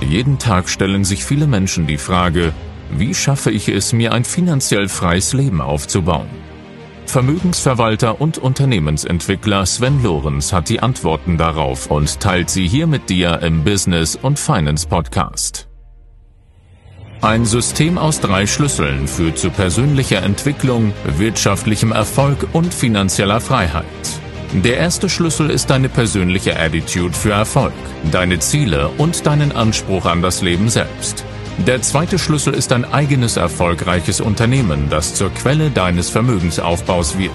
Jeden Tag stellen sich viele Menschen die Frage, wie schaffe ich es, mir ein finanziell freies Leben aufzubauen? Vermögensverwalter und Unternehmensentwickler Sven Lorenz hat die Antworten darauf und teilt sie hier mit dir im Business und Finance Podcast. Ein System aus drei Schlüsseln führt zu persönlicher Entwicklung, wirtschaftlichem Erfolg und finanzieller Freiheit. Der erste Schlüssel ist deine persönliche Attitude für Erfolg, deine Ziele und deinen Anspruch an das Leben selbst. Der zweite Schlüssel ist ein eigenes erfolgreiches Unternehmen, das zur Quelle deines Vermögensaufbaus wird.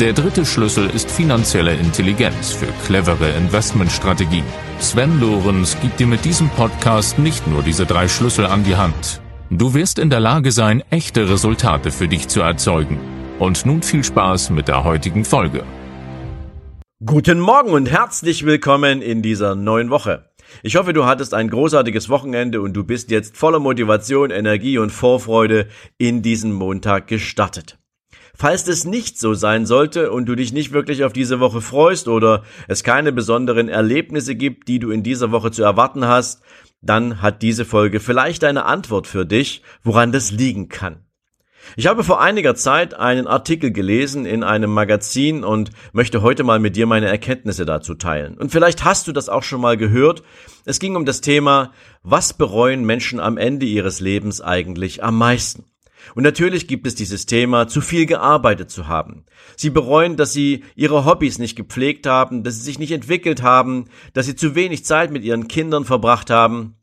Der dritte Schlüssel ist finanzielle Intelligenz für clevere Investmentstrategien. Sven Lorenz gibt dir mit diesem Podcast nicht nur diese drei Schlüssel an die Hand. Du wirst in der Lage sein, echte Resultate für dich zu erzeugen. Und nun viel Spaß mit der heutigen Folge. Guten Morgen und herzlich willkommen in dieser neuen Woche. Ich hoffe, du hattest ein großartiges Wochenende und du bist jetzt voller Motivation, Energie und Vorfreude in diesen Montag gestartet. Falls das nicht so sein sollte und du dich nicht wirklich auf diese Woche freust oder es keine besonderen Erlebnisse gibt, die du in dieser Woche zu erwarten hast, dann hat diese Folge vielleicht eine Antwort für dich, woran das liegen kann. Ich habe vor einiger Zeit einen Artikel gelesen in einem Magazin und möchte heute mal mit dir meine Erkenntnisse dazu teilen. Und vielleicht hast du das auch schon mal gehört. Es ging um das Thema, was bereuen Menschen am Ende ihres Lebens eigentlich am meisten? Und natürlich gibt es dieses Thema, zu viel gearbeitet zu haben. Sie bereuen, dass sie ihre Hobbys nicht gepflegt haben, dass sie sich nicht entwickelt haben, dass sie zu wenig Zeit mit ihren Kindern verbracht haben.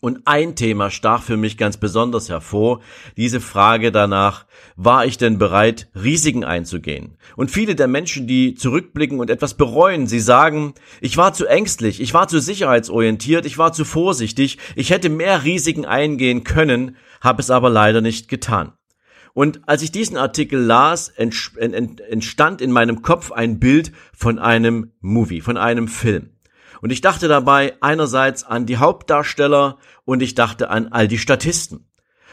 Und ein Thema stach für mich ganz besonders hervor, diese Frage danach, war ich denn bereit, Risiken einzugehen? Und viele der Menschen, die zurückblicken und etwas bereuen, sie sagen, ich war zu ängstlich, ich war zu sicherheitsorientiert, ich war zu vorsichtig, ich hätte mehr Risiken eingehen können, habe es aber leider nicht getan. Und als ich diesen Artikel las, entstand in meinem Kopf ein Bild von einem Movie, von einem Film. Und ich dachte dabei einerseits an die Hauptdarsteller und ich dachte an all die Statisten.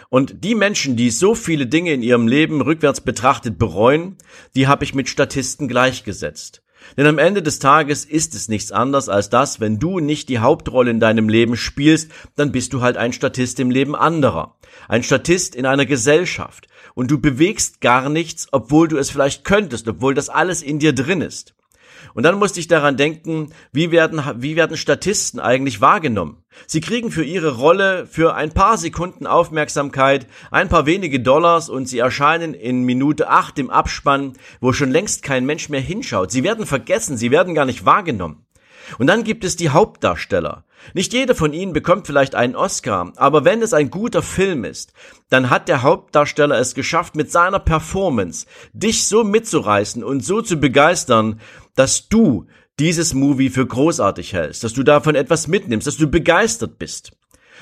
Und die Menschen, die so viele Dinge in ihrem Leben rückwärts betrachtet bereuen, die habe ich mit Statisten gleichgesetzt. Denn am Ende des Tages ist es nichts anderes als das, wenn du nicht die Hauptrolle in deinem Leben spielst, dann bist du halt ein Statist im Leben anderer. Ein Statist in einer Gesellschaft. Und du bewegst gar nichts, obwohl du es vielleicht könntest, obwohl das alles in dir drin ist. Und dann musste ich daran denken, wie werden, wie werden Statisten eigentlich wahrgenommen? Sie kriegen für ihre Rolle für ein paar Sekunden Aufmerksamkeit, ein paar wenige Dollars und sie erscheinen in Minute acht im Abspann, wo schon längst kein Mensch mehr hinschaut. Sie werden vergessen, sie werden gar nicht wahrgenommen. Und dann gibt es die Hauptdarsteller. Nicht jeder von ihnen bekommt vielleicht einen Oscar, aber wenn es ein guter Film ist, dann hat der Hauptdarsteller es geschafft, mit seiner Performance dich so mitzureißen und so zu begeistern, dass du dieses Movie für großartig hältst, dass du davon etwas mitnimmst, dass du begeistert bist.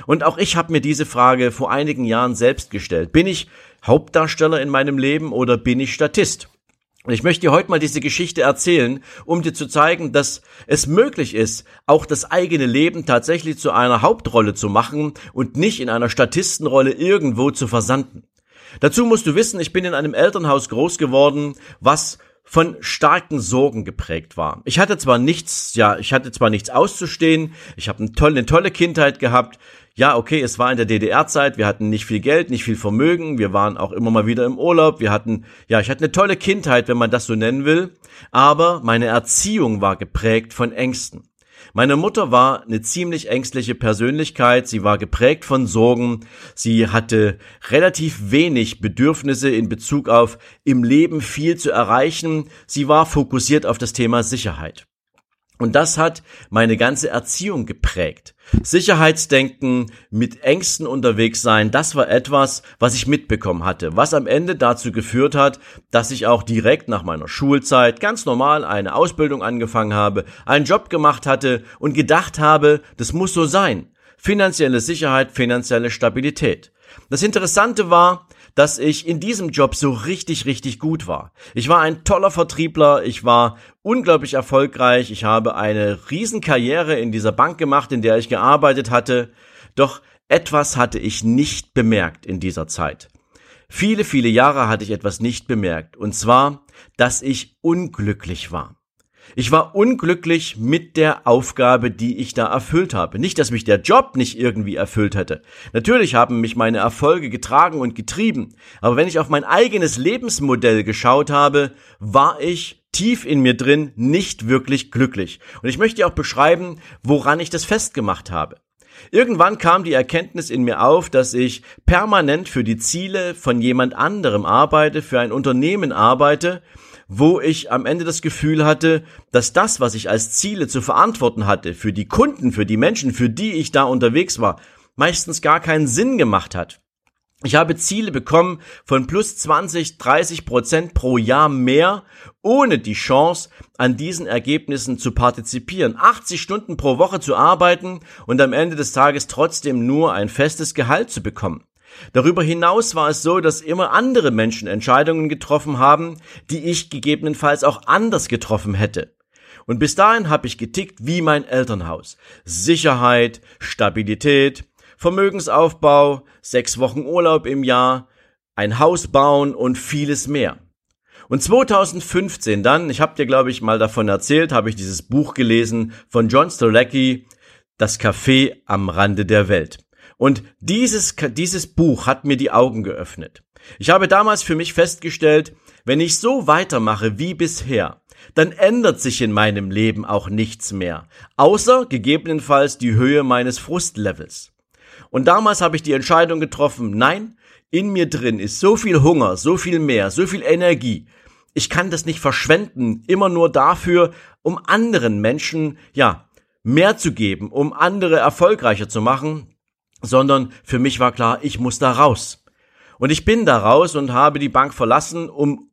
Und auch ich habe mir diese Frage vor einigen Jahren selbst gestellt. Bin ich Hauptdarsteller in meinem Leben oder bin ich Statist? Und ich möchte dir heute mal diese Geschichte erzählen, um dir zu zeigen, dass es möglich ist, auch das eigene Leben tatsächlich zu einer Hauptrolle zu machen und nicht in einer Statistenrolle irgendwo zu versanden. Dazu musst du wissen, ich bin in einem Elternhaus groß geworden, was von starken Sorgen geprägt war. Ich hatte zwar nichts, ja, ich hatte zwar nichts auszustehen, ich habe eine tolle, eine tolle Kindheit gehabt. Ja, okay, es war in der DDR-Zeit, wir hatten nicht viel Geld, nicht viel Vermögen, wir waren auch immer mal wieder im Urlaub, wir hatten, ja, ich hatte eine tolle Kindheit, wenn man das so nennen will, aber meine Erziehung war geprägt von Ängsten. Meine Mutter war eine ziemlich ängstliche Persönlichkeit, sie war geprägt von Sorgen, sie hatte relativ wenig Bedürfnisse in Bezug auf im Leben viel zu erreichen, sie war fokussiert auf das Thema Sicherheit. Und das hat meine ganze Erziehung geprägt. Sicherheitsdenken, mit Ängsten unterwegs sein, das war etwas, was ich mitbekommen hatte, was am Ende dazu geführt hat, dass ich auch direkt nach meiner Schulzeit ganz normal eine Ausbildung angefangen habe, einen Job gemacht hatte und gedacht habe, das muss so sein. Finanzielle Sicherheit, finanzielle Stabilität. Das Interessante war, dass ich in diesem Job so richtig, richtig gut war. Ich war ein toller Vertriebler, ich war unglaublich erfolgreich, ich habe eine Riesenkarriere in dieser Bank gemacht, in der ich gearbeitet hatte, doch etwas hatte ich nicht bemerkt in dieser Zeit. Viele, viele Jahre hatte ich etwas nicht bemerkt, und zwar, dass ich unglücklich war. Ich war unglücklich mit der Aufgabe, die ich da erfüllt habe. Nicht, dass mich der Job nicht irgendwie erfüllt hätte. Natürlich haben mich meine Erfolge getragen und getrieben. Aber wenn ich auf mein eigenes Lebensmodell geschaut habe, war ich tief in mir drin nicht wirklich glücklich. Und ich möchte auch beschreiben, woran ich das festgemacht habe. Irgendwann kam die Erkenntnis in mir auf, dass ich permanent für die Ziele von jemand anderem arbeite, für ein Unternehmen arbeite, wo ich am Ende das Gefühl hatte, dass das, was ich als Ziele zu verantworten hatte, für die Kunden, für die Menschen, für die ich da unterwegs war, meistens gar keinen Sinn gemacht hat. Ich habe Ziele bekommen von plus 20, 30 Prozent pro Jahr mehr, ohne die Chance, an diesen Ergebnissen zu partizipieren. 80 Stunden pro Woche zu arbeiten und am Ende des Tages trotzdem nur ein festes Gehalt zu bekommen. Darüber hinaus war es so, dass immer andere Menschen Entscheidungen getroffen haben, die ich gegebenenfalls auch anders getroffen hätte. Und bis dahin habe ich getickt wie mein Elternhaus. Sicherheit, Stabilität, Vermögensaufbau, sechs Wochen Urlaub im Jahr, ein Haus bauen und vieles mehr. Und 2015 dann, ich habe dir glaube ich mal davon erzählt, habe ich dieses Buch gelesen von John Stolecki, Das Café am Rande der Welt. Und dieses, dieses Buch hat mir die Augen geöffnet. Ich habe damals für mich festgestellt, wenn ich so weitermache wie bisher, dann ändert sich in meinem Leben auch nichts mehr, außer gegebenenfalls die Höhe meines Frustlevels. Und damals habe ich die Entscheidung getroffen, nein, in mir drin ist so viel Hunger, so viel mehr, so viel Energie. Ich kann das nicht verschwenden, immer nur dafür, um anderen Menschen, ja, mehr zu geben, um andere erfolgreicher zu machen, sondern für mich war klar, ich muss da raus. Und ich bin da raus und habe die Bank verlassen, um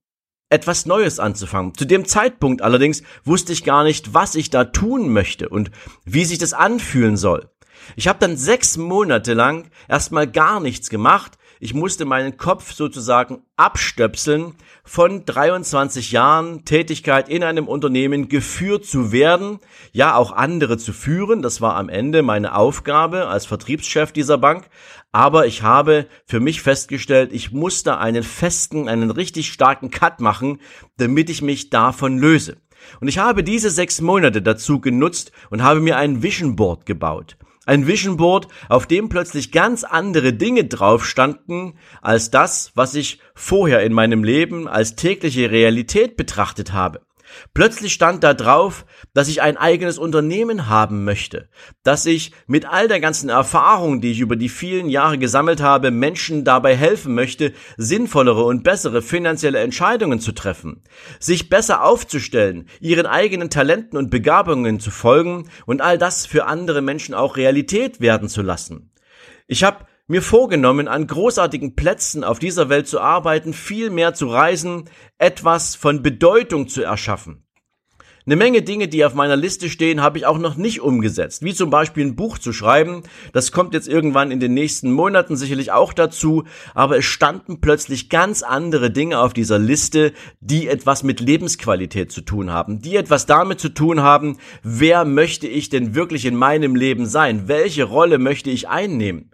etwas Neues anzufangen. Zu dem Zeitpunkt allerdings wusste ich gar nicht, was ich da tun möchte und wie sich das anfühlen soll. Ich habe dann sechs Monate lang erstmal gar nichts gemacht, ich musste meinen Kopf sozusagen abstöpseln, von 23 Jahren Tätigkeit in einem Unternehmen geführt zu werden, ja auch andere zu führen. Das war am Ende meine Aufgabe als Vertriebschef dieser Bank. Aber ich habe für mich festgestellt, ich musste einen festen, einen richtig starken Cut machen, damit ich mich davon löse. Und ich habe diese sechs Monate dazu genutzt und habe mir ein Vision Board gebaut. Ein Vision Board, auf dem plötzlich ganz andere Dinge drauf standen als das, was ich vorher in meinem Leben als tägliche Realität betrachtet habe. Plötzlich stand da drauf, dass ich ein eigenes Unternehmen haben möchte, dass ich mit all der ganzen Erfahrung, die ich über die vielen Jahre gesammelt habe, Menschen dabei helfen möchte, sinnvollere und bessere finanzielle Entscheidungen zu treffen, sich besser aufzustellen, ihren eigenen Talenten und Begabungen zu folgen und all das für andere Menschen auch Realität werden zu lassen. Ich habe mir vorgenommen, an großartigen Plätzen auf dieser Welt zu arbeiten, viel mehr zu reisen, etwas von Bedeutung zu erschaffen. Eine Menge Dinge, die auf meiner Liste stehen, habe ich auch noch nicht umgesetzt. Wie zum Beispiel ein Buch zu schreiben. Das kommt jetzt irgendwann in den nächsten Monaten sicherlich auch dazu. Aber es standen plötzlich ganz andere Dinge auf dieser Liste, die etwas mit Lebensqualität zu tun haben. Die etwas damit zu tun haben, wer möchte ich denn wirklich in meinem Leben sein? Welche Rolle möchte ich einnehmen?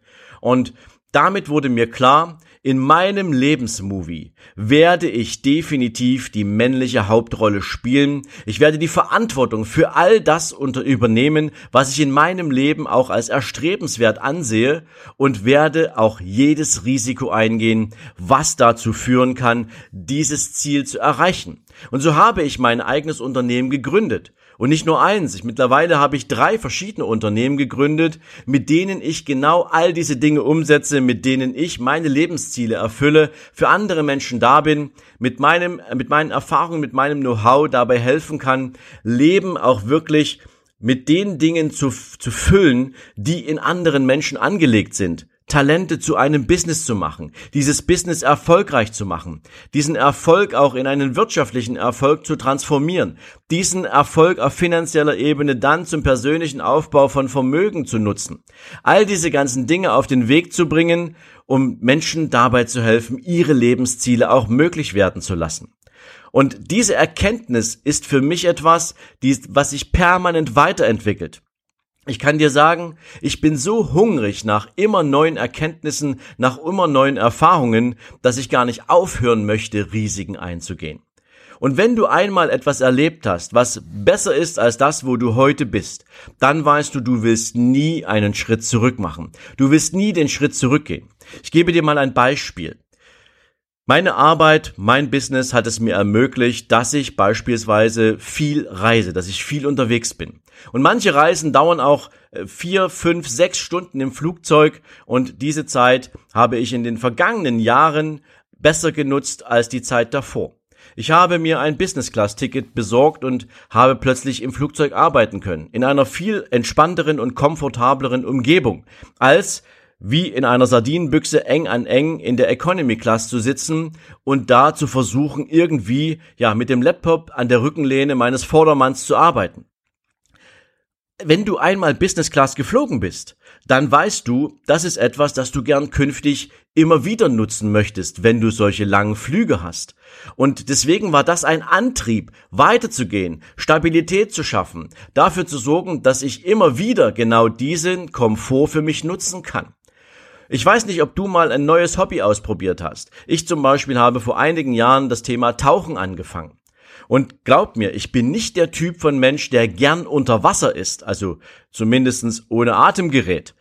Und damit wurde mir klar, in meinem Lebensmovie werde ich definitiv die männliche Hauptrolle spielen. Ich werde die Verantwortung für all das unter übernehmen, was ich in meinem Leben auch als erstrebenswert ansehe und werde auch jedes Risiko eingehen, was dazu führen kann, dieses Ziel zu erreichen. Und so habe ich mein eigenes Unternehmen gegründet. Und nicht nur eins. Ich, mittlerweile habe ich drei verschiedene Unternehmen gegründet, mit denen ich genau all diese Dinge umsetze, mit denen ich meine Lebensziele erfülle, für andere Menschen da bin, mit meinem, mit meinen Erfahrungen, mit meinem Know-how dabei helfen kann, Leben auch wirklich mit den Dingen zu, zu füllen, die in anderen Menschen angelegt sind. Talente zu einem Business zu machen, dieses Business erfolgreich zu machen, diesen Erfolg auch in einen wirtschaftlichen Erfolg zu transformieren, diesen Erfolg auf finanzieller Ebene dann zum persönlichen Aufbau von Vermögen zu nutzen. All diese ganzen Dinge auf den Weg zu bringen, um Menschen dabei zu helfen, ihre Lebensziele auch möglich werden zu lassen. Und diese Erkenntnis ist für mich etwas, was sich permanent weiterentwickelt. Ich kann dir sagen, ich bin so hungrig nach immer neuen Erkenntnissen, nach immer neuen Erfahrungen, dass ich gar nicht aufhören möchte, Risiken einzugehen. Und wenn du einmal etwas erlebt hast, was besser ist als das, wo du heute bist, dann weißt du, du willst nie einen Schritt zurück machen. Du willst nie den Schritt zurückgehen. Ich gebe dir mal ein Beispiel. Meine Arbeit, mein Business hat es mir ermöglicht, dass ich beispielsweise viel reise, dass ich viel unterwegs bin. Und manche Reisen dauern auch äh, vier, fünf, sechs Stunden im Flugzeug und diese Zeit habe ich in den vergangenen Jahren besser genutzt als die Zeit davor. Ich habe mir ein Business-Class-Ticket besorgt und habe plötzlich im Flugzeug arbeiten können, in einer viel entspannteren und komfortableren Umgebung, als wie in einer Sardinenbüchse eng an eng in der Economy Class zu sitzen und da zu versuchen, irgendwie, ja, mit dem Laptop an der Rückenlehne meines Vordermanns zu arbeiten. Wenn du einmal Business Class geflogen bist, dann weißt du, das ist etwas, das du gern künftig immer wieder nutzen möchtest, wenn du solche langen Flüge hast. Und deswegen war das ein Antrieb, weiterzugehen, Stabilität zu schaffen, dafür zu sorgen, dass ich immer wieder genau diesen Komfort für mich nutzen kann. Ich weiß nicht, ob du mal ein neues Hobby ausprobiert hast. Ich zum Beispiel habe vor einigen Jahren das Thema Tauchen angefangen. Und glaub mir, ich bin nicht der Typ von Mensch, der gern unter Wasser ist, also zumindestens ohne Atemgerät.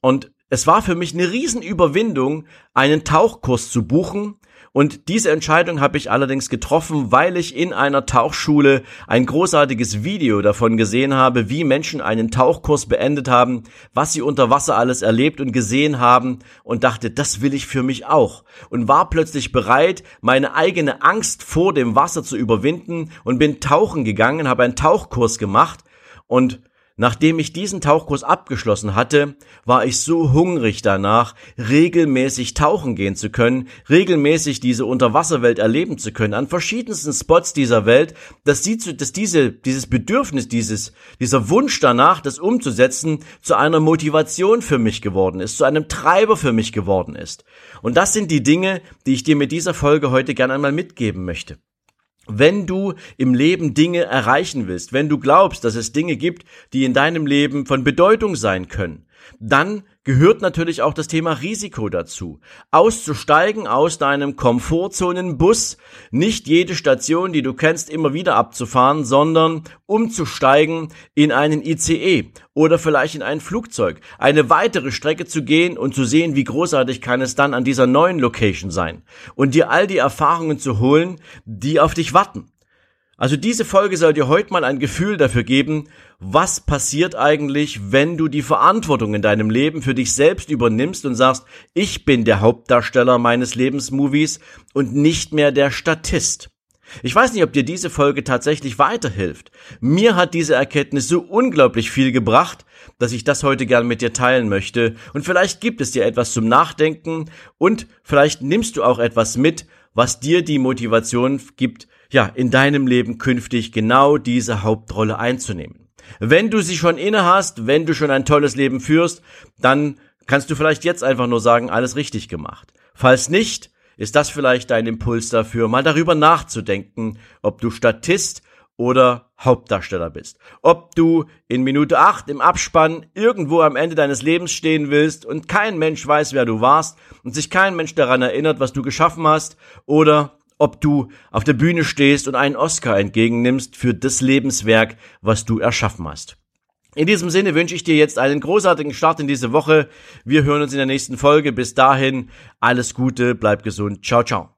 Und es war für mich eine Riesenüberwindung, einen Tauchkurs zu buchen und diese Entscheidung habe ich allerdings getroffen, weil ich in einer Tauchschule ein großartiges Video davon gesehen habe, wie Menschen einen Tauchkurs beendet haben, was sie unter Wasser alles erlebt und gesehen haben und dachte, das will ich für mich auch. Und war plötzlich bereit, meine eigene Angst vor dem Wasser zu überwinden und bin tauchen gegangen, habe einen Tauchkurs gemacht und Nachdem ich diesen Tauchkurs abgeschlossen hatte, war ich so hungrig danach, regelmäßig tauchen gehen zu können, regelmäßig diese Unterwasserwelt erleben zu können, an verschiedensten Spots dieser Welt, dass, die, dass diese, dieses Bedürfnis, dieses, dieser Wunsch danach, das umzusetzen, zu einer Motivation für mich geworden ist, zu einem Treiber für mich geworden ist. Und das sind die Dinge, die ich dir mit dieser Folge heute gerne einmal mitgeben möchte. Wenn du im Leben Dinge erreichen willst, wenn du glaubst, dass es Dinge gibt, die in deinem Leben von Bedeutung sein können, dann gehört natürlich auch das Thema Risiko dazu. Auszusteigen aus deinem Komfortzonenbus, nicht jede Station, die du kennst, immer wieder abzufahren, sondern umzusteigen in einen ICE oder vielleicht in ein Flugzeug, eine weitere Strecke zu gehen und zu sehen, wie großartig kann es dann an dieser neuen Location sein und dir all die Erfahrungen zu holen, die auf dich warten. Also diese Folge soll dir heute mal ein Gefühl dafür geben, was passiert eigentlich, wenn du die Verantwortung in deinem Leben für dich selbst übernimmst und sagst, ich bin der Hauptdarsteller meines Lebensmovies und nicht mehr der Statist. Ich weiß nicht, ob dir diese Folge tatsächlich weiterhilft. Mir hat diese Erkenntnis so unglaublich viel gebracht, dass ich das heute gern mit dir teilen möchte. Und vielleicht gibt es dir etwas zum Nachdenken und vielleicht nimmst du auch etwas mit, was dir die Motivation gibt, ja, in deinem Leben künftig genau diese Hauptrolle einzunehmen. Wenn du sie schon inne hast, wenn du schon ein tolles Leben führst, dann kannst du vielleicht jetzt einfach nur sagen, alles richtig gemacht. Falls nicht, ist das vielleicht dein Impuls dafür, mal darüber nachzudenken, ob du Statist oder Hauptdarsteller bist. Ob du in Minute 8 im Abspann irgendwo am Ende deines Lebens stehen willst und kein Mensch weiß, wer du warst und sich kein Mensch daran erinnert, was du geschaffen hast, oder ob du auf der Bühne stehst und einen Oscar entgegennimmst für das Lebenswerk, was du erschaffen hast. In diesem Sinne wünsche ich dir jetzt einen großartigen Start in diese Woche. Wir hören uns in der nächsten Folge. Bis dahin, alles Gute, bleib gesund. Ciao, ciao.